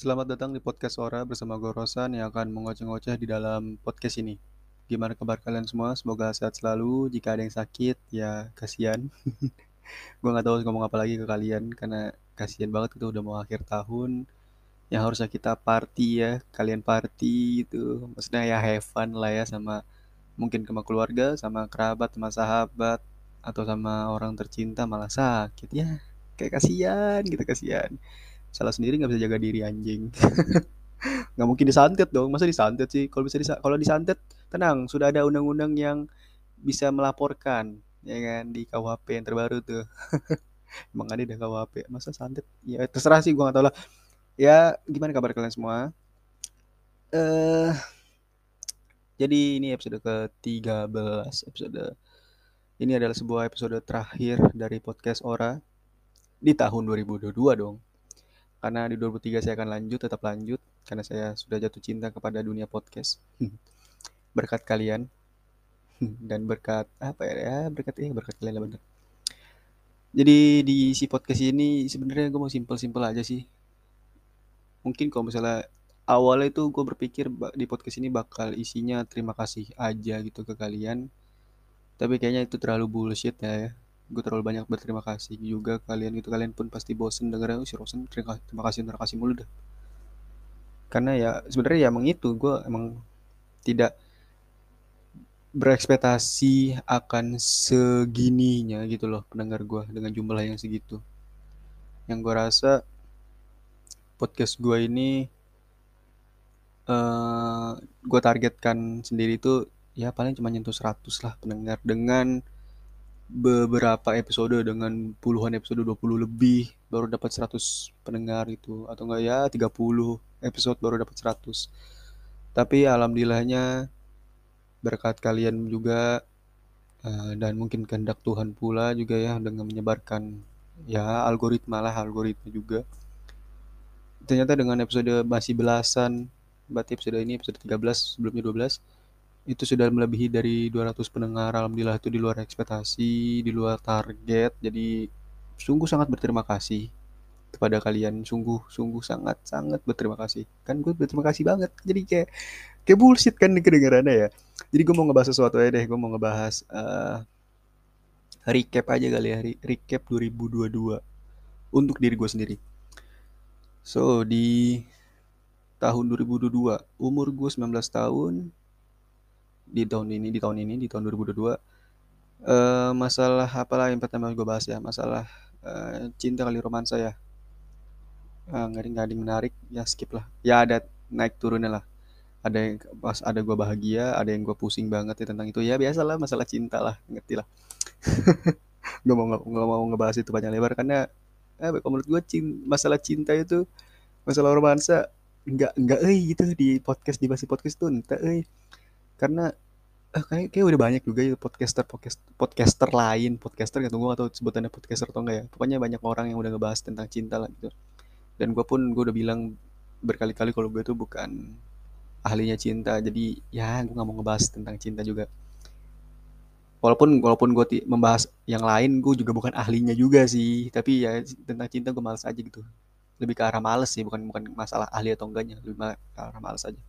Selamat datang di podcast Ora bersama gue Rosan yang akan mengoceh-ngoceh di dalam podcast ini. Gimana kabar kalian semua? Semoga sehat selalu. Jika ada yang sakit, ya kasihan. gue nggak tahu harus ngomong apa lagi ke kalian karena kasihan banget itu udah mau akhir tahun. Yang harusnya kita party ya, kalian party itu. Maksudnya ya have fun lah ya sama mungkin sama keluarga, sama kerabat, sama sahabat, atau sama orang tercinta malah sakit ya. Kayak kasihan gitu kasihan salah sendiri nggak bisa jaga diri anjing. Nggak mungkin disantet dong. Masa disantet sih? Kalau bisa disa kalau disantet tenang. Sudah ada undang-undang yang bisa melaporkan ya kan di KUHP yang terbaru tuh. Emang ada di KUHP masa santet? Ya terserah sih gue nggak tahu lah. Ya gimana kabar kalian semua? Eh uh, jadi ini episode ke-13 episode ini adalah sebuah episode terakhir dari podcast Ora di tahun 2022 dong karena di 2003 saya akan lanjut tetap lanjut. Karena saya sudah jatuh cinta kepada dunia podcast. Berkat kalian. Dan berkat apa ya, ya berkat ya berkat kalian lah bener. Jadi di si podcast ini sebenarnya gue mau simpel-simpel aja sih. Mungkin kalau misalnya awalnya itu gue berpikir di podcast ini bakal isinya terima kasih aja gitu ke kalian. Tapi kayaknya itu terlalu bullshit ya gue terlalu banyak berterima kasih juga kalian itu kalian pun pasti bosen dengerin oh, si Rosen terima, terima kasih terima kasih mulu dah. Karena ya sebenarnya ya emang itu. Gue emang tidak berekspektasi akan segininya gitu loh pendengar gue dengan jumlah yang segitu. Yang gue rasa podcast gue ini uh, eh, gue targetkan sendiri itu ya paling cuma nyentuh 100 lah pendengar dengan beberapa episode dengan puluhan episode 20 lebih baru dapat 100 pendengar itu atau enggak ya 30 episode baru dapat 100 tapi alhamdulillahnya berkat kalian juga uh, dan mungkin kehendak Tuhan pula juga ya dengan menyebarkan ya algoritma lah algoritma juga. Ternyata dengan episode masih belasan berarti episode ini episode 13 sebelumnya 12 itu sudah melebihi dari 200 pendengar alhamdulillah itu di luar ekspektasi di luar target. Jadi sungguh sangat berterima kasih kepada kalian. Sungguh sungguh sangat sangat berterima kasih. Kan gue berterima kasih banget. Jadi kayak kayak bullshit kan kedengarannya ya. Jadi gue mau ngebahas sesuatu aja deh. Gue mau ngebahas uh, recap aja kali ya. Recap 2022 untuk diri gue sendiri. So di tahun 2022 umur gue 19 tahun di tahun ini di tahun ini di tahun 2022 uh, eh, masalah apalah yang pertama gue bahas ya? Masalah uh, cinta kali romansa ya. Uh, nggak ada nggak menarik ya skip lah. Ya ada naik turunnya lah. Ada yang pas ada gue bahagia ada yang gue pusing banget ya tentang itu. Ya biasalah masalah cinta lah ngerti lah. Gue mau nggak mau ngebahas itu banyak lebar karena eh, menurut gue cinta, masalah cinta itu masalah romansa nggak nggak eh gitu di podcast di bahasa podcast tuh entah eh karena eh, kayak kayak udah banyak juga ya podcaster podcast podcaster lain podcaster gitu. Gue atau sebutannya podcaster atau enggak ya. Pokoknya banyak orang yang udah ngebahas tentang cinta lah gitu. Dan gue pun gue udah bilang berkali-kali kalau gue tuh bukan ahlinya cinta. Jadi ya gue nggak mau ngebahas tentang cinta juga. Walaupun walaupun gue membahas yang lain gue juga bukan ahlinya juga sih. Tapi ya tentang cinta gue males aja gitu. Lebih ke arah males sih bukan bukan masalah ahli atau enggaknya. Lebih ke arah males aja.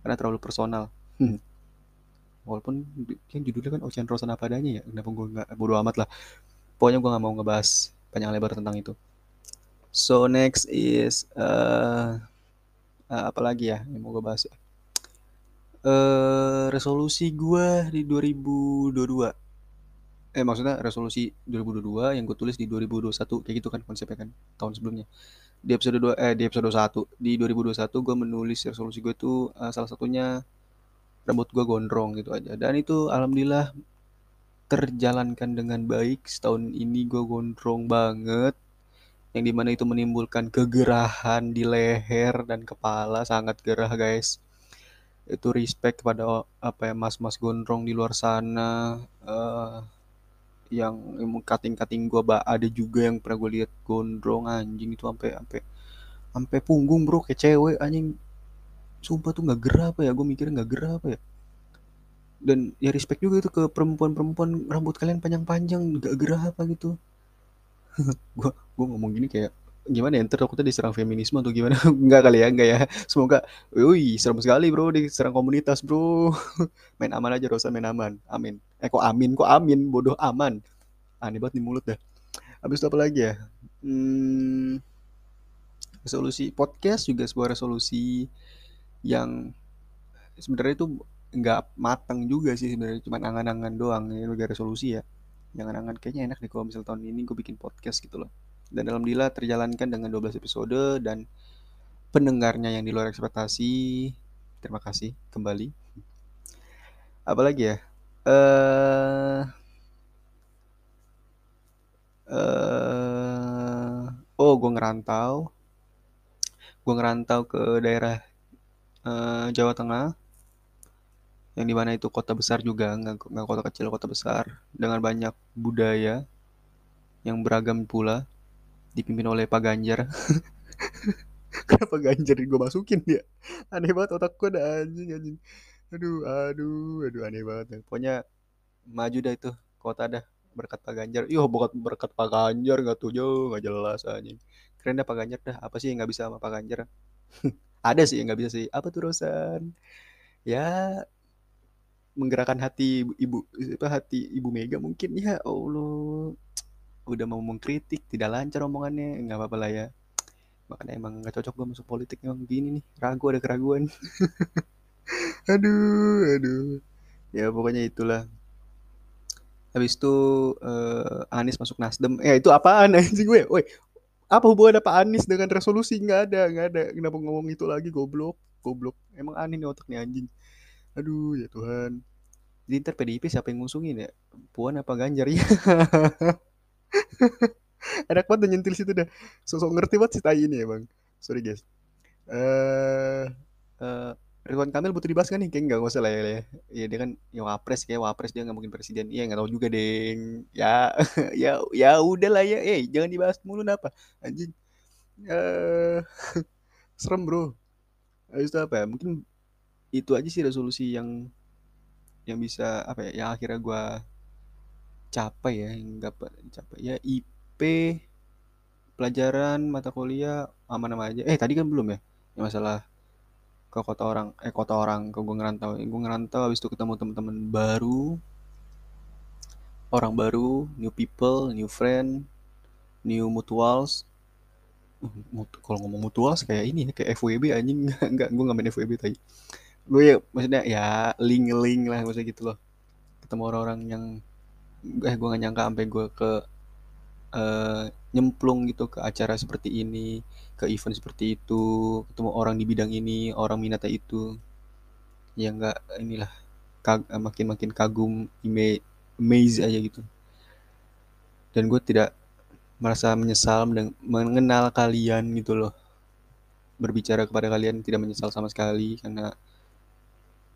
Karena terlalu personal hmm. Walaupun yang judulnya kan Ocean Rose apa adanya ya? Kenapa gue nggak bodo amat lah. Pokoknya gue nggak mau ngebahas panjang lebar tentang itu. So next is uh, uh, apa lagi ya yang mau gue bahas uh, resolusi gue di 2022 eh maksudnya resolusi 2022 yang gue tulis di 2021 kayak gitu kan konsepnya kan tahun sebelumnya. Di episode 2 eh di episode 1 di 2021 gue menulis resolusi gue itu uh, salah satunya rambut gue gondrong gitu aja. Dan itu alhamdulillah terjalankan dengan baik. Setahun ini gue gondrong banget yang di mana itu menimbulkan kegerahan di leher dan kepala. Sangat gerah guys. Itu respect kepada apa ya mas-mas gondrong di luar sana uh, yang kating-kating gue ada juga yang pernah gue lihat gondrong anjing itu sampai sampai sampai punggung bro kayak cewek anjing sumpah tuh nggak gerah apa ya? Gue mikirnya nggak gerah apa ya? Dan ya respect juga itu ke perempuan-perempuan rambut kalian panjang-panjang nggak gerah apa gitu. Gue gue ngomong gini kayak gimana ya? Ntar takutnya diserang feminisme atau gimana? Enggak kali ya enggak ya. Semoga wih serem sekali bro. Diserang komunitas bro. Main aman aja Rosa main aman. Amin. Eh kok amin? Kok amin? Bodoh aman. Aneh banget di mulut dah. Habis itu apa lagi ya? Hmm, resolusi podcast juga sebuah resolusi yang sebenarnya itu nggak matang juga sih sebenarnya cuma angan-angan doang. Ya udah resolusi ya. Jangan-angan kayaknya enak deh kalau misal tahun ini gue bikin podcast gitu loh. Dan dalam Dila terjalankan dengan 12 episode dan pendengarnya yang di luar ekspektasi terima kasih kembali. Apalagi ya? Eh uh, oh gue ngerantau. Gue ngerantau ke daerah uh, Jawa Tengah yang di mana itu kota besar juga nggak, kota kecil kota besar dengan banyak budaya yang beragam pula dipimpin oleh Pak Ganjar. Kenapa Ganjar gue masukin dia aneh banget otak gue ada anjing anjing. Aduh aduh aduh aneh banget pokoknya maju dah itu kota dah berkat Pak Ganjar. Iya berkat berkat Pak Ganjar nggak tuh jauh nggak jelas anjing. Keren dah Pak Ganjar dah apa sih yang nggak bisa sama Pak Ganjar ada sih nggak bisa sih. Apa tuh Rosan? Ya menggerakkan hati ibu apa hati ibu Mega mungkin. Ya Allah. Udah mau mengkritik tidak lancar omongannya. Nggak apa-apa lah ya. Makanya emang nggak cocok gue masuk politik. Emang gini nih ragu ada keraguan. Aduh aduh. Ya pokoknya itulah. Habis itu uh, Anies masuk Nasdem. Ya itu apaan? Sih gue woi apa hubungan apa Anies dengan resolusi? Nggak ada nggak ada. Kenapa ngomong itu lagi? Goblok goblok. Emang aneh nih otaknya anjing. Aduh ya Tuhan. Jadi ntar PDIP siapa yang ngusungin ya? Puan apa Ganjar? Ya. Enak banget nyentil situ dah. Sosok ngerti banget si tai ini ya bang sorry guys. Eh uh, Ridwan Kamil butuh dibahas kan nih kayak nggak usah lah ya, ya. Ya dia kan ya wapres kayak wapres dia nggak mungkin presiden. Iya nggak tahu juga deng. Ya ya ya udah lah ya. Eh jangan dibahas mulu apa anjing. Uh, serem bro. Habis itu apa ya? Mungkin itu aja sih resolusi yang yang bisa apa ya yang akhirnya gue capai ya nggak capai. Ya IP pelajaran mata kuliah aman-aman aja. Eh tadi kan belum ya yang masalah ke kota orang eh kota orang ke gue ngerantau. Gue ngerantau habis itu ketemu teman-teman baru. Orang baru new people new friend new mutuals. Mut kalau ngomong mutuals kayak ini kayak FWB anjing. Nggak gue nggak main FWB tadi. Gue ya maksudnya ya link link lah maksudnya gitu loh. Ketemu orang-orang yang eh gue gak nyangka sampai gue ke uh, nyemplung gitu ke acara seperti ini ke event seperti itu ketemu orang di bidang ini orang minatnya itu. Ya nggak inilah kag makin makin kagum ime amaze aja gitu. Dan gue tidak merasa menyesal mengenal kalian gitu loh. Berbicara kepada kalian tidak menyesal sama sekali karena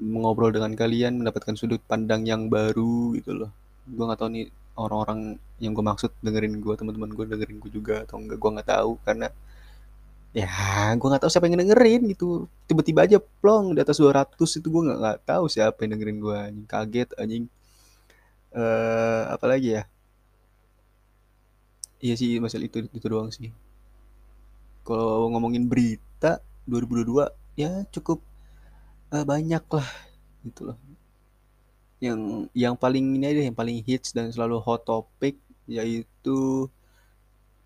mengobrol dengan kalian mendapatkan sudut pandang yang baru gitu loh. Gue nggak tahu nih orang-orang yang gue maksud dengerin gue teman-teman gue dengerin gue juga atau enggak gue nggak tahu. Karena ya gue nggak tahu siapa yang dengerin gitu. Tiba-tiba aja plong di atas 200 itu gue nggak nggak tahu siapa yang dengerin gue anjing. Kaget anjing. Uh, apa lagi ya? Iya sih masalah itu itu doang sih. Kalau ngomongin berita 2022 ya cukup uh, banyak lah gitu loh yang yang paling ini aja yang paling hits dan selalu hot topic yaitu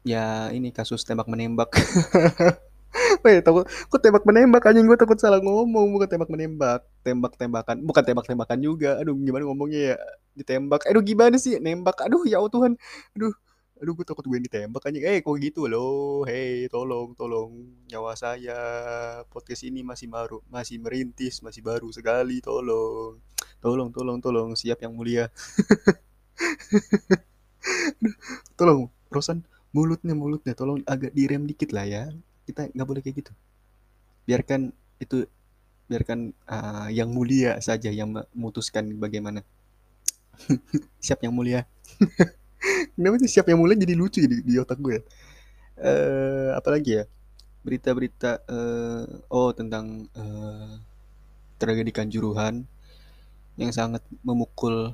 ya ini kasus tembak menembak. Weh, takut kok tembak menembak? Anjing gue takut salah ngomong bukan tembak menembak. Tembak tembakan bukan tembak tembakan juga. Aduh gimana ngomongnya ya? Ditembak. Aduh gimana sih? Nembak. Aduh ya Tuhan. Aduh aduh gue takut gue ditembak anjing. Eh kok gitu loh? Hei tolong tolong. Nyawa saya podcast ini masih baru masih merintis masih baru sekali tolong tolong tolong tolong siap yang mulia. Tolong Rosan mulutnya mulutnya tolong agak direm dikit lah ya. Kita nggak boleh kayak gitu. Biarkan itu biarkan uh, yang mulia saja yang memutuskan bagaimana. Siap yang mulia. Kenapa sih siap yang mulai jadi lucu di, di otak gue? Uh, apalagi ya? Berita-berita uh, oh tentang uh, tragedi Kanjuruhan yang sangat memukul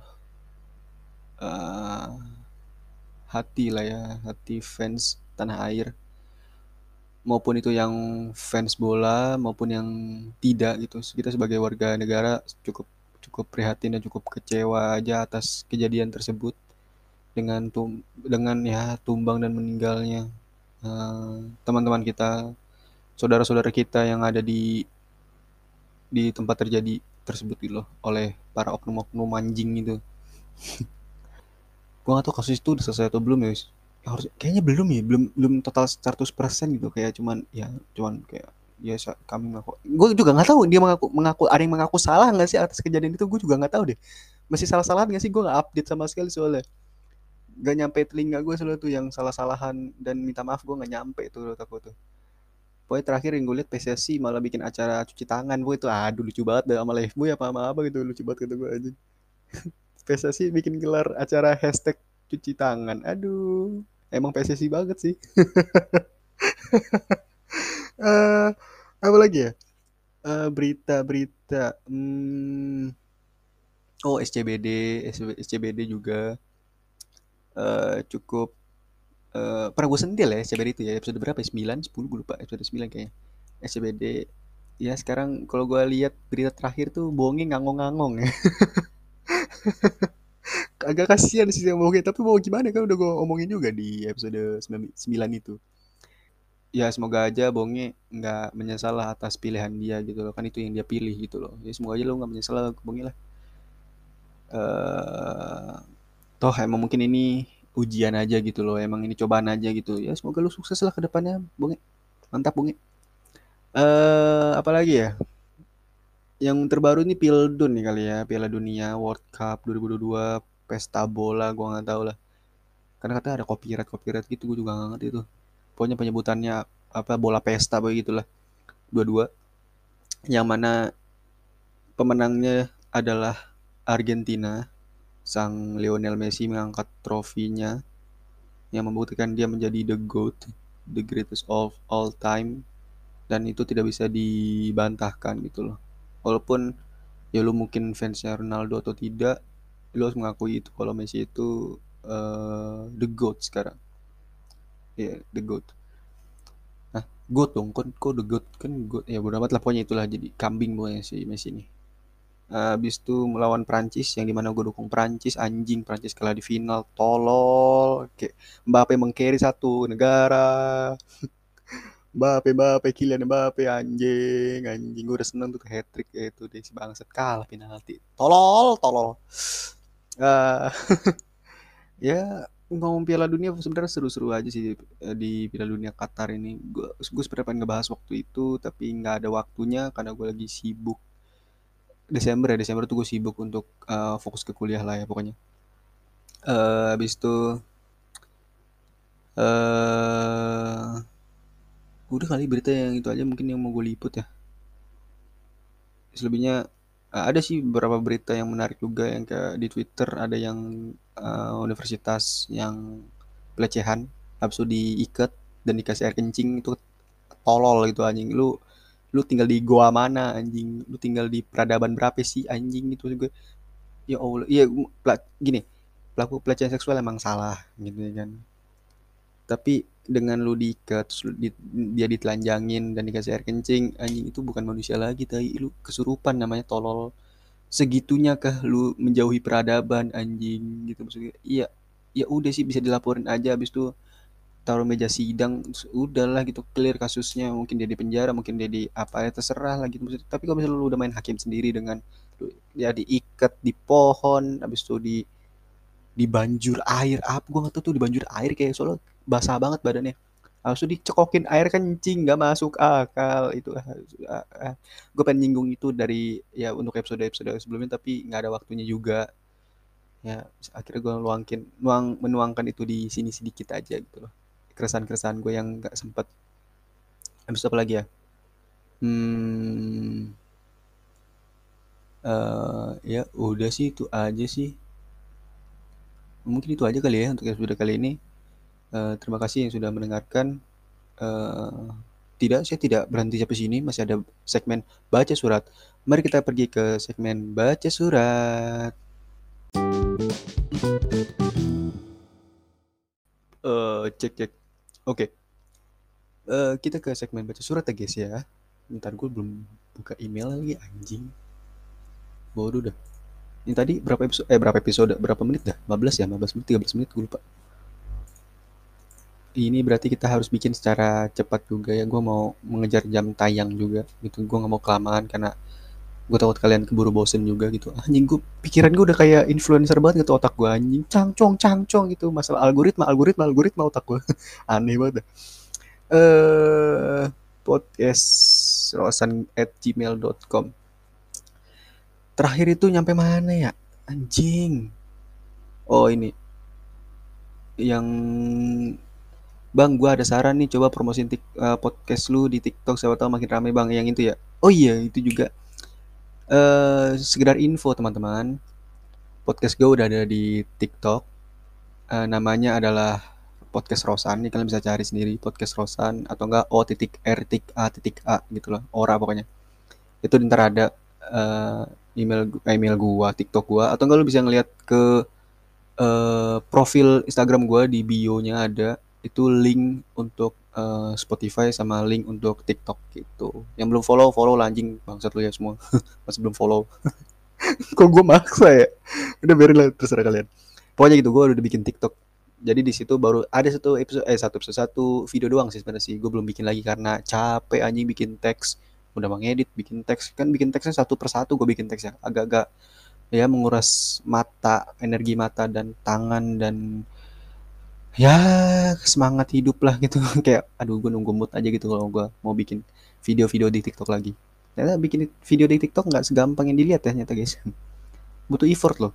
uh, hati lah ya, hati fans tanah air. maupun itu yang fans bola maupun yang tidak gitu. Kita sebagai warga negara cukup cukup prihatin dan cukup kecewa aja atas kejadian tersebut. Dengan tum dengan ya tumbang dan meninggalnya teman-teman uh, kita saudara-saudara kita yang ada di di tempat terjadi tersebut gitu loh oleh para oknum-oknum anjing itu gue gak tau kasus itu udah selesai atau belum ya harus kayaknya belum ya belum belum total 100% gitu kayak cuman ya cuman kayak ya kami mengaku gue juga nggak tahu dia mengaku mengaku ada yang mengaku salah nggak sih atas kejadian itu gue juga nggak tahu deh. Masih salah-salahan nggak sih? Gue nggak update sama sekali soalnya. Gak nyampe telinga gue soalnya tuh yang salah-salahan dan minta maaf gue nggak nyampe tuh aku tuh pokoknya terakhir yang gue liat PSSI malah bikin acara cuci tangan gue itu aduh lucu banget deh sama ya apa sama apa gitu. Lucu banget gitu gue aja PSSI bikin gelar acara hashtag cuci tangan. Aduh emang PSSI banget sih. Uh, apa lagi ya? Berita-berita hmm, oh SCBD SCBD juga. Uh, cukup uh, pernah gue sentil ya SCBD itu ya. Episode berapa ya? 9, 10 gue lupa. Episode 9 kayaknya. SCBD ya sekarang kalau gue lihat berita terakhir tuh bohongnya ngangong-ngangong ya. Agak kasihan sih yang bohongnya. Tapi mau gimana kan udah gue omongin juga di episode 9 itu. Ya semoga aja Bonge nggak menyesal lah atas pilihan dia gitu loh. Kan itu yang dia pilih gitu loh. Ya semoga aja lo nggak menyesal lah Bonge lah. Uh, toh emang mungkin ini ujian aja gitu loh emang ini cobaan aja gitu. Ya semoga lo sukses lah ke depannya Bonge mantap Bonge uh, apa lagi ya? Yang terbaru ini Pildun nih kali ya Piala Dunia World Cup 2022 pesta bola gua nggak tahu lah. Karena katanya ada copyright copyright gitu gue juga nggak ngerti tuh. Pokoknya penyebutannya apa bola pesta begitulah dua-dua. Yang mana pemenangnya adalah Argentina sang Lionel Messi mengangkat trofinya yang membuktikan dia menjadi the GOAT the greatest of all time dan itu tidak bisa dibantahkan gitu loh. Walaupun ya lu mungkin fansnya Ronaldo atau tidak lu harus mengakui itu kalau Messi itu uh, the GOAT sekarang. Ya yeah, the goat. Nah goat dong kan kok the goat? Kan goat ya amat lah pokoknya itulah jadi kambing pokoknya si Messi ini habis itu melawan Prancis yang di mana gue dukung Prancis anjing Prancis kalah di final tolol. Kayak Mbappe mengkeri satu negara. Mbappe Mbappe Kylian Mbappe anjing anjing. Gue udah seneng tuh hat trick itu deh si bangsat kalah penalti. Tolol tolol. Uh, ya ngomong Piala Dunia sebenarnya seru-seru aja sih eh, di Piala Dunia Qatar ini. Gue gue sebenarnya pengen ngebahas waktu itu tapi nggak ada waktunya karena gue lagi sibuk. Desember ya Desember tuh gue sibuk untuk uh, fokus ke kuliah lah ya pokoknya. Uh, habis itu uh, udah kali berita yang itu aja mungkin yang mau gue liput ya. Selebihnya uh, ada sih beberapa berita yang menarik juga yang kayak di Twitter ada yang uh, universitas yang pelecehan habis itu diikat dan dikasih air kencing itu tolol gitu anjing lu lu tinggal di goa mana anjing? Lu tinggal di peradaban berapa sih anjing? Itu juga. Ya Allah iya gini pelaku pelecehan seksual emang salah gitu kan. Tapi dengan lu diikat di, dia ditelanjangin dan dikasih air kencing anjing itu bukan manusia lagi tapi lu kesurupan namanya tolol. Segitunya kah lu menjauhi peradaban anjing? Gitu maksudnya. Iya ya udah sih bisa dilaporin aja. Habis itu taruh meja sidang udahlah gitu clear kasusnya. Mungkin dia di penjara mungkin dia di apa ya terserah lah gitu. Tapi kalau misalnya lu udah main hakim sendiri dengan ya diikat di pohon habis itu di di banjur air apa gua nggak tahu tuh di banjur air kayak soalnya basah banget badannya. Langsung dicekokin air kencing nggak masuk akal itu uh, uh, uh. gue pengen nyinggung itu dari ya untuk episode episode sebelumnya tapi nggak ada waktunya juga. Ya akhirnya gue luangkin nuang menuangkan itu di sini sedikit aja gitu loh keresahan keresahan gue yang nggak sempet habis apa lagi ya hmm uh, ya udah sih itu aja sih mungkin itu aja kali ya untuk episode kali ini Uh, terima kasih yang sudah mendengarkan. Uh, tidak, saya tidak berhenti sampai sini. Masih ada segmen baca surat. Mari kita pergi ke segmen baca surat. Uh, cek cek. Oke. Okay. uh, kita ke segmen baca surat ya guys ya. Ntar gue belum buka email lagi anjing. Bodoh dah. Ini tadi berapa episode eh berapa episode? Berapa menit dah? 15 ya? 15 menit 13 menit gue lupa. Ini berarti kita harus bikin secara cepat juga ya. Gue mau mengejar jam tayang juga. Gitu gue nggak mau kelamaan karena gue takut kalian keburu bosen juga gitu. Anjing gue pikiran gue udah kayak influencer banget gitu otak gue anjing. Cangcong cangcong gitu masalah algoritma algoritma algoritma otak gue aneh banget eh uh, podcast rosan at gmail.com terakhir itu nyampe mana ya? Anjing. Oh ini. Yang bang gue ada saran nih coba promosiin tik, uh, podcast lu di TikTok siapa tahu makin rame bang yang itu ya? Oh iya itu juga uh, sekedar info teman-teman. Podcast gue udah ada di TikTok. Uh, namanya adalah podcast Rosan. Nih kalian bisa cari sendiri podcast Rosan atau enggak O titik R titik A titik A gitu loh. Ora pokoknya. Itu ntar ada uh, email email gua TikTok gua. Atau enggak lu bisa ngeliat ke uh, profil Instagram gua di bio-nya ada. Itu link untuk uh, Spotify sama link untuk TikTok gitu. Yang belum follow follow lanjing bangsat lu ya semua. Masih belum follow. Kok gue maksa ya? Udah biarin lah terserah kalian. Pokoknya gitu gue udah bikin TikTok. Jadi di situ baru ada satu episode eh satu episode satu video doang sih sebenarnya sih. Gue belum bikin lagi karena capek anjing bikin teks. Udah mengedit bikin teks kan bikin teksnya satu persatu gue bikin teks ya agak-agak ya menguras mata, energi mata dan tangan dan ya semangat hidup lah gitu. Kayak aduh gue nunggu mood aja gitu kalau gue mau bikin video-video di TikTok lagi. Ternyata bikin video di TikTok nggak segampang yang dilihat ya ternyata guys. Butuh effort loh.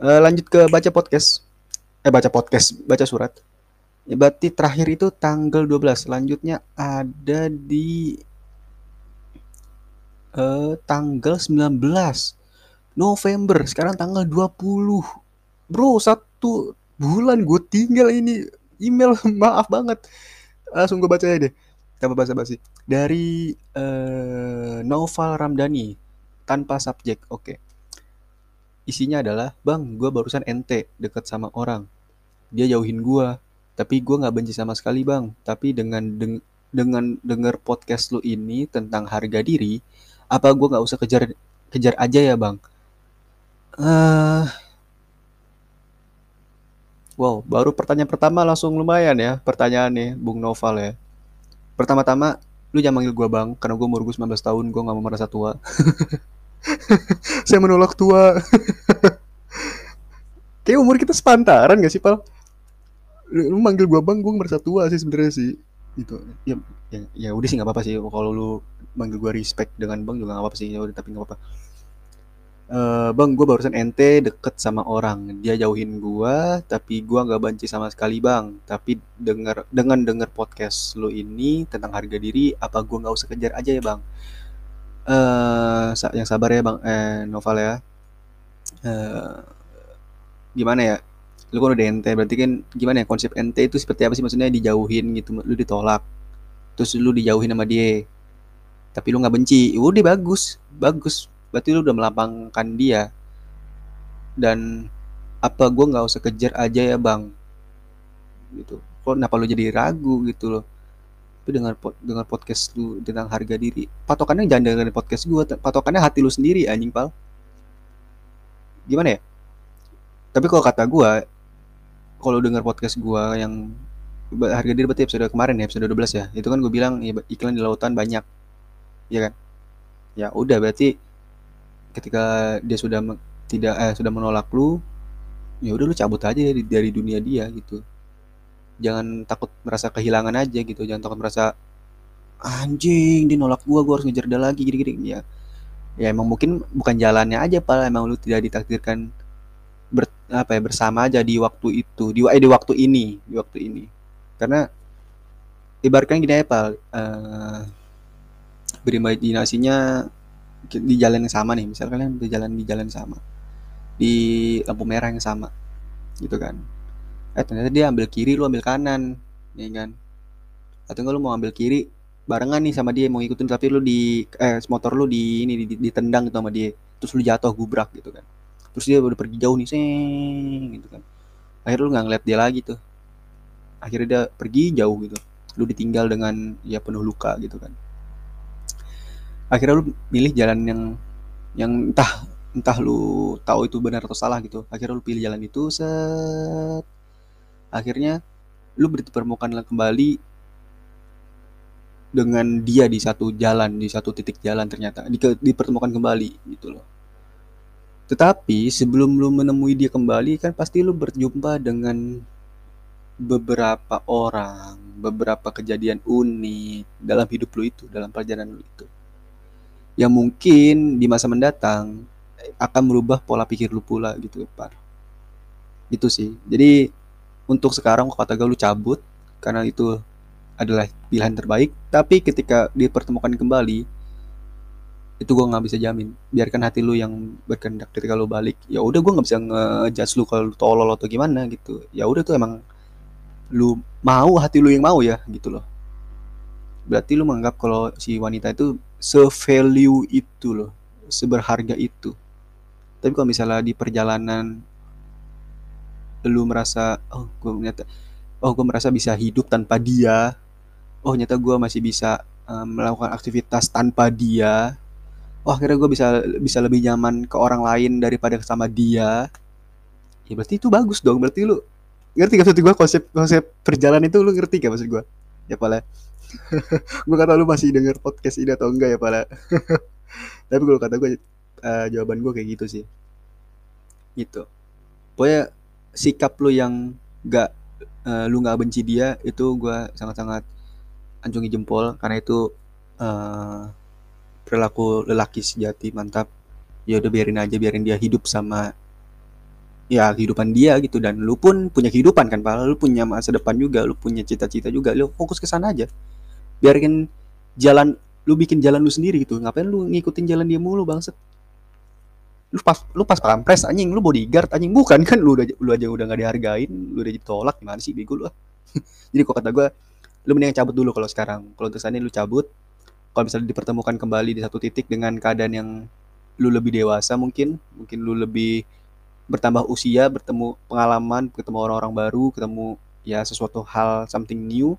E, lanjut ke baca podcast. Eh baca podcast baca surat. Ya, berarti terakhir itu tanggal 12 selanjutnya ada di eh, tanggal 19 November. Sekarang tanggal 20 bro satu bulan gue tinggal ini. Email maaf banget. Langsung gue baca aja deh. Tanpa bahasa basi dari uh, Noval Ramdhani tanpa subjek oke. Okay. isinya adalah bang gue barusan ente deket sama orang. Dia jauhin gue tapi gue nggak benci sama sekali bang. Tapi dengan deng dengan denger podcast lu ini tentang harga diri apa gue nggak usah kejar kejar aja ya bang? Uh, Wow, baru pertanyaan pertama langsung lumayan ya pertanyaan nih Bung Noval ya. Pertama-tama, lu jangan manggil gue bang, karena gue umur gue 19 tahun, gue gak mau merasa tua. Saya menolak tua. Kayak umur kita sepantaran gak sih, Pal? Lu manggil gue bang, gue merasa tua sih sebenarnya sih. Gitu. Ya, ya, ya udah sih gak apa-apa sih. Kalau lu manggil gue respect dengan bang juga gak apa-apa sih. Ya tapi gak apa-apa uh, bang gue barusan ente deket sama orang. Dia jauhin gue tapi gue nggak benci sama sekali bang. Tapi denger dengan denger podcast lo ini tentang harga diri apa gue nggak usah kejar aja ya bang? Uh, yang sabar ya bang eh novel ya. Uh, gimana ya? Lu kan udah ente berarti kan gimana ya konsep ente itu seperti apa sih? Maksudnya dijauhin gitu lu ditolak terus lu dijauhin sama dia tapi lu nggak benci. Udah bagus bagus berarti lu udah melapangkan dia. Dan apa gue nggak usah kejar aja ya bang? Gitu. Kok kenapa lu jadi ragu gitu loh? Tapi dengan dengan podcast lu tentang harga diri. Patokannya jangan dengan podcast gue patokannya hati lu sendiri anjing pal. Gimana ya? Tapi kalau kata gue kalau dengar podcast gue yang harga diri berarti episode kemarin ya episode 12 ya. Itu kan gue bilang ya, iklan di lautan banyak. Ya kan? Ya udah berarti ketika dia sudah tidak eh sudah menolak lu ya udah lu cabut aja dari, dari dunia dia gitu. Jangan takut merasa kehilangan aja gitu. Jangan takut merasa anjing dia nolak gua gua harus ngejar dia lagi gini-gini. Ya ya emang mungkin bukan jalannya aja pak. Emang lu tidak ditakdirkan ber, apa ya bersama aja di waktu itu di eh, di waktu ini di waktu ini. Karena ibaratkan gini ya pak. Uh, berimajinasinya di jalan yang sama nih. Misal kalian berjalan di jalan sama. Di lampu merah yang sama. Gitu kan. Eh ternyata dia ambil kiri lu ambil kanan. Ya kan? Atau enggak lu mau ambil kiri barengan nih sama dia mau ikutin tapi lu di eh motor lu di ini ditendang gitu sama dia. Terus lu jatuh gubrak gitu kan. Terus dia udah pergi jauh nih seng gitu kan. Akhirnya lu nggak ngeliat dia lagi tuh. Akhirnya dia pergi jauh gitu. Lu ditinggal dengan ya penuh luka gitu kan akhirnya lu milih jalan yang yang entah entah lu tahu itu benar atau salah gitu. Akhirnya lu pilih jalan itu set. Akhirnya lu bertemukan kembali dengan dia di satu jalan di satu titik jalan ternyata. Di, dipertemukan kembali gitu loh. Tetapi sebelum lu menemui dia kembali kan pasti lu berjumpa dengan beberapa orang beberapa kejadian unik dalam hidup lu itu dalam perjalanan lu itu yang mungkin di masa mendatang akan merubah pola pikir lu pula gitu Pak. Itu sih. Jadi untuk sekarang kata gue lu cabut karena itu adalah pilihan terbaik. Tapi ketika dipertemukan kembali itu gue nggak bisa jamin. Biarkan hati lu yang berkehendak ketika lu balik. Ya udah gue nggak bisa ngejudge lu kalau lu tolol atau gimana gitu. Ya udah tuh emang lu mau hati lu yang mau ya gitu loh. Berarti lu menganggap kalau si wanita itu se-value itu loh, seberharga itu. Tapi kalau misalnya di perjalanan lu merasa oh gue ternyata oh gue merasa bisa hidup tanpa dia, oh ternyata gue masih bisa um, melakukan aktivitas tanpa dia, oh akhirnya gue bisa bisa lebih nyaman ke orang lain daripada sama dia, ya berarti itu bagus dong, berarti lu ngerti gak maksud gue konsep konsep perjalanan itu lu ngerti gak maksud gue? Ya pala gue kata lu masih denger podcast ini atau enggak ya pala. Tapi kalau kata gue uh, jawaban gue kayak gitu sih. Gitu. Pokoknya sikap lu yang gak uh, lu nggak benci dia itu gue sangat-sangat anjungi jempol. Karena itu uh, perilaku lelaki sejati mantap. Ya udah biarin aja biarin dia hidup sama ya kehidupan dia gitu. Dan lu pun punya kehidupan kan pak. Lu punya masa depan juga lu punya cita-cita juga lu fokus ke sana aja. Biarin jalan lu bikin jalan lu sendiri gitu. Ngapain lu ngikutin jalan dia mulu bangset lu pas lu pas pampres anjing. Lu bodyguard anjing. Bukan kan lu udah lu aja udah gak dihargain lu udah ditolak gimana sih bego lu? Jadi kok kata gue lu mending cabut dulu kalau sekarang. Kalau sana lu cabut. Kalau misalnya dipertemukan kembali di satu titik dengan keadaan yang lu lebih dewasa mungkin mungkin lu lebih bertambah usia bertemu pengalaman ketemu orang-orang baru ketemu ya sesuatu hal something new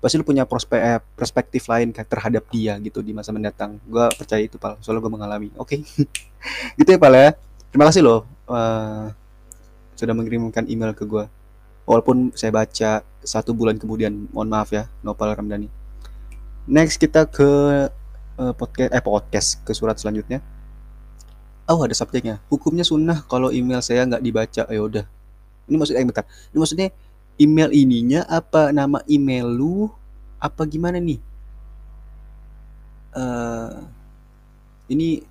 pasti lu punya prospek eh, perspektif lain kan terhadap dia gitu di masa mendatang. Gue percaya itu pal. Soalnya gue mengalami. Oke. Okay. gitu ya pal ya. Terima kasih loh uh, sudah mengirimkan email ke gue walaupun saya baca satu bulan kemudian mohon maaf ya Nopal Ramdhani. Next kita ke uh, podcast eh podcast ke surat selanjutnya oh ada subjeknya? Hukumnya sunnah kalau email saya nggak dibaca. Ya udah. Ini maksudnya eh, bentar. Ini maksudnya email ininya apa nama email lu apa gimana nih? Uh, ini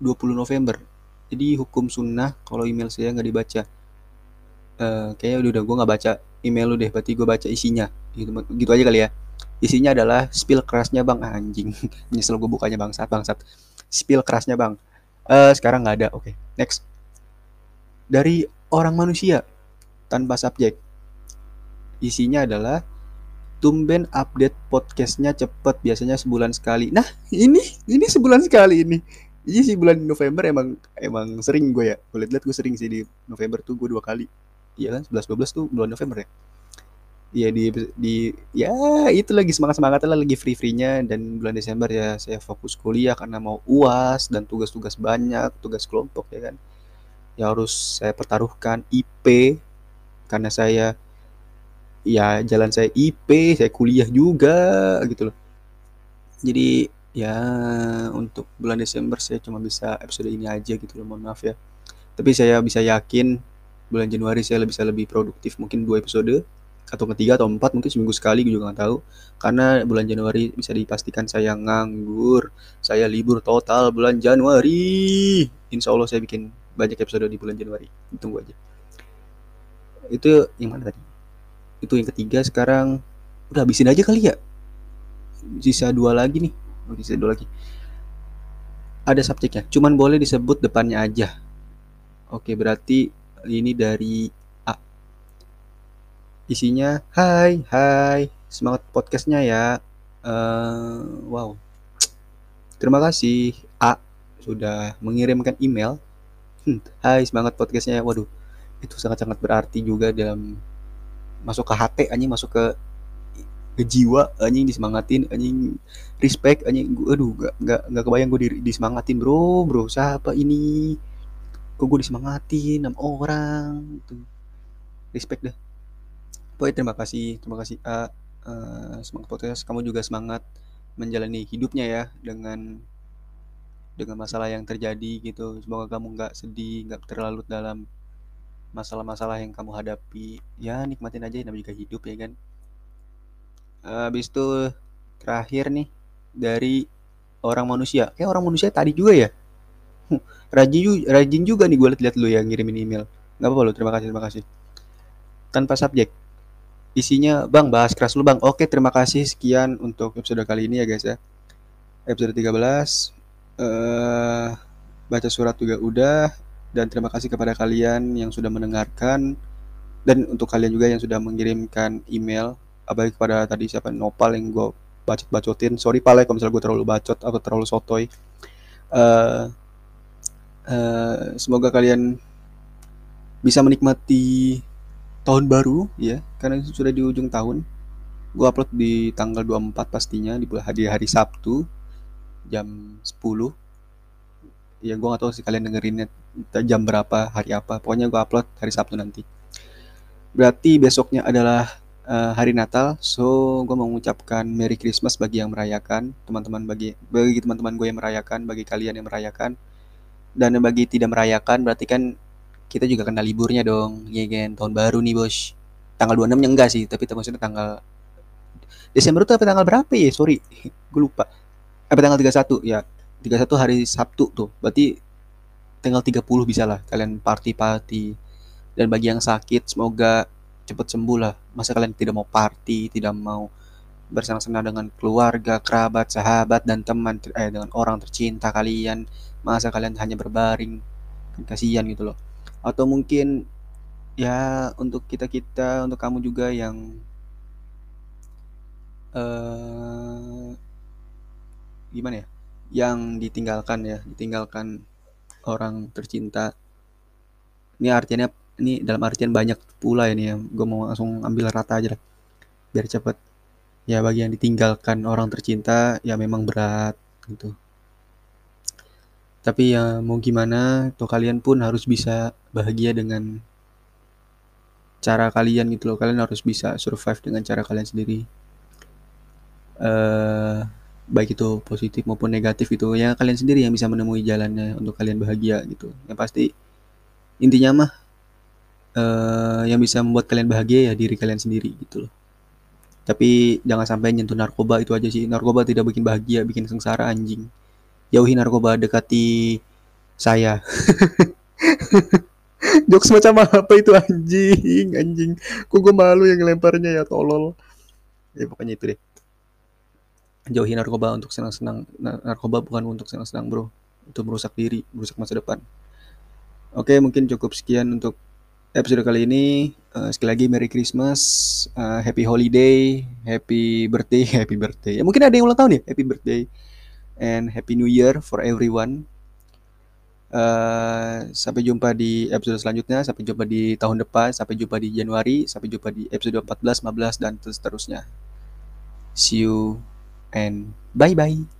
20 November. Jadi hukum sunnah kalau email saya nggak dibaca. Uh, kayaknya udah udah gue nggak baca email lu deh. Berarti gue baca isinya. Gitu, gitu aja kali ya. Isinya adalah spill kerasnya bang. Anjing. Nyesel gue bukanya bangsat bangsat. Spill kerasnya bang uh, sekarang nggak ada. Oke okay. next. Dari orang manusia tanpa subjek. Isinya adalah tumben update podcastnya cepet biasanya sebulan sekali. Nah ini ini sebulan sekali ini. Ini sih bulan November emang emang sering gue ya. Gue liat gue sering sih di November tuh gue dua kali. Iya kan 11 12 tuh bulan November ya Iya di di ya itu lagi semangat semangatnya lagi free freenya dan bulan Desember ya saya fokus kuliah karena mau uas dan tugas-tugas banyak tugas kelompok ya kan. Ya harus saya pertaruhkan IP karena saya ya jalan saya IP saya kuliah juga gitu loh. Jadi ya untuk bulan Desember saya cuma bisa episode ini aja gitu loh mohon maaf ya. Tapi saya bisa yakin bulan Januari saya bisa lebih produktif mungkin dua episode atau ketiga atau empat mungkin seminggu sekali gue juga nggak tahu. Karena bulan Januari bisa dipastikan saya nganggur saya libur total bulan Januari. Insya Allah saya bikin banyak episode di bulan Januari. Tunggu aja. Itu yang mana tadi? Itu yang ketiga sekarang. Udah habisin aja kali ya. Sisa dua lagi nih. Oh, sisa dua lagi. Ada subjeknya. Cuman boleh disebut depannya aja. Oke berarti ini dari isinya hai hai. Semangat podcastnya ya. Uh, wow. Terima kasih A sudah mengirimkan email. Hmm, hai semangat podcastnya waduh itu sangat-sangat berarti juga dalam masuk ke HT anjing masuk ke jiwa anjing disemangatin anjing respect anjing. Gua aduh gak gak gak kebayang gue di, disemangatin bro. Bro siapa ini? Kok gue disemangatin sama orang? Gitu respect dah Pokoknya terima kasih terima kasih A uh, semangat podcast. Kamu juga semangat menjalani hidupnya ya dengan dengan masalah yang terjadi gitu. Semoga kamu nggak sedih nggak terlalu dalam masalah-masalah yang kamu hadapi. Ya nikmatin aja namanya juga hidup ya kan. Habis itu terakhir nih dari orang manusia. Kayak orang manusia tadi juga ya? Rajin rajin juga nih gue lihat-lihat lu yang ngirimin email. Nggak apa-apa lo terima kasih terima kasih. Tanpa subjek isinya bang bahas keras lu bang. Oke terima kasih. Sekian untuk episode kali ini ya guys ya. Episode 13 uh, baca surat juga udah. Dan terima kasih kepada kalian yang sudah mendengarkan. Dan untuk kalian juga yang sudah mengirimkan email. Baik kepada tadi siapa? Nopal yang gue bacot bacotin sorry pale kalau misalnya gue terlalu bacot atau terlalu sotoy. Uh, uh, semoga kalian bisa menikmati tahun baru ya karena sudah di ujung tahun. Gue upload di tanggal 24 pastinya di hari hari Sabtu jam 10 ya gue gak tahu sih kalian dengerinnya jam berapa hari apa. Pokoknya gue upload hari Sabtu nanti. Berarti besoknya adalah uh, hari Natal so gue mau mengucapkan Merry Christmas bagi yang merayakan teman-teman bagi bagi teman-teman gue yang merayakan bagi kalian yang merayakan. Dan bagi tidak merayakan berarti kan kita juga kena liburnya dong ya kan? Tahun baru nih bos. Tanggal 26 nya enggak sih tapi maksudnya tanggal Desember itu apa tanggal berapa ya? Sorry gue lupa. Apa tanggal 31 ya 31 hari Sabtu tuh. Berarti tanggal 30 bisa lah kalian party-party. Dan bagi yang sakit semoga cepat sembuh lah. Masa kalian tidak mau party tidak mau bersama-sama dengan keluarga kerabat sahabat dan teman eh dengan orang tercinta kalian. Masa kalian hanya berbaring kasihan gitu loh atau mungkin ya untuk kita kita untuk kamu juga yang uh, gimana ya? Yang ditinggalkan ya ditinggalkan orang tercinta. Ini artinya ini dalam artian banyak pula ini ya. Gue mau langsung ambil rata aja lah biar cepet. Ya bagi yang ditinggalkan orang tercinta ya memang berat gitu tapi ya mau gimana tuh kalian pun harus bisa bahagia dengan cara kalian gitu loh. Kalian harus bisa survive dengan cara kalian sendiri. Uh, baik itu positif maupun negatif itu ya kalian sendiri yang bisa menemui jalannya untuk kalian bahagia gitu. Yang pasti intinya mah uh, yang bisa membuat kalian bahagia ya diri kalian sendiri gitu loh. Tapi jangan sampai nyentuh narkoba itu aja sih. Narkoba tidak bikin bahagia bikin sengsara anjing jauhi narkoba dekati saya. Jokes macam apa itu anjing anjing? Kok gue malu yang lemparnya ya tolol. Ya pokoknya itu deh. Jauhi narkoba untuk senang-senang narkoba bukan untuk senang-senang bro. Itu merusak diri merusak masa depan. Oke mungkin cukup sekian untuk episode kali ini. Uh, sekali lagi Merry Christmas uh, Happy Holiday Happy Birthday Happy Birthday. Ya mungkin ada yang ulang tahun ya? Happy Birthday and happy new year for everyone. Uh, sampai jumpa di episode selanjutnya, sampai jumpa di tahun depan, sampai jumpa di Januari, sampai jumpa di episode 14, 15 dan seterusnya. See you and bye bye.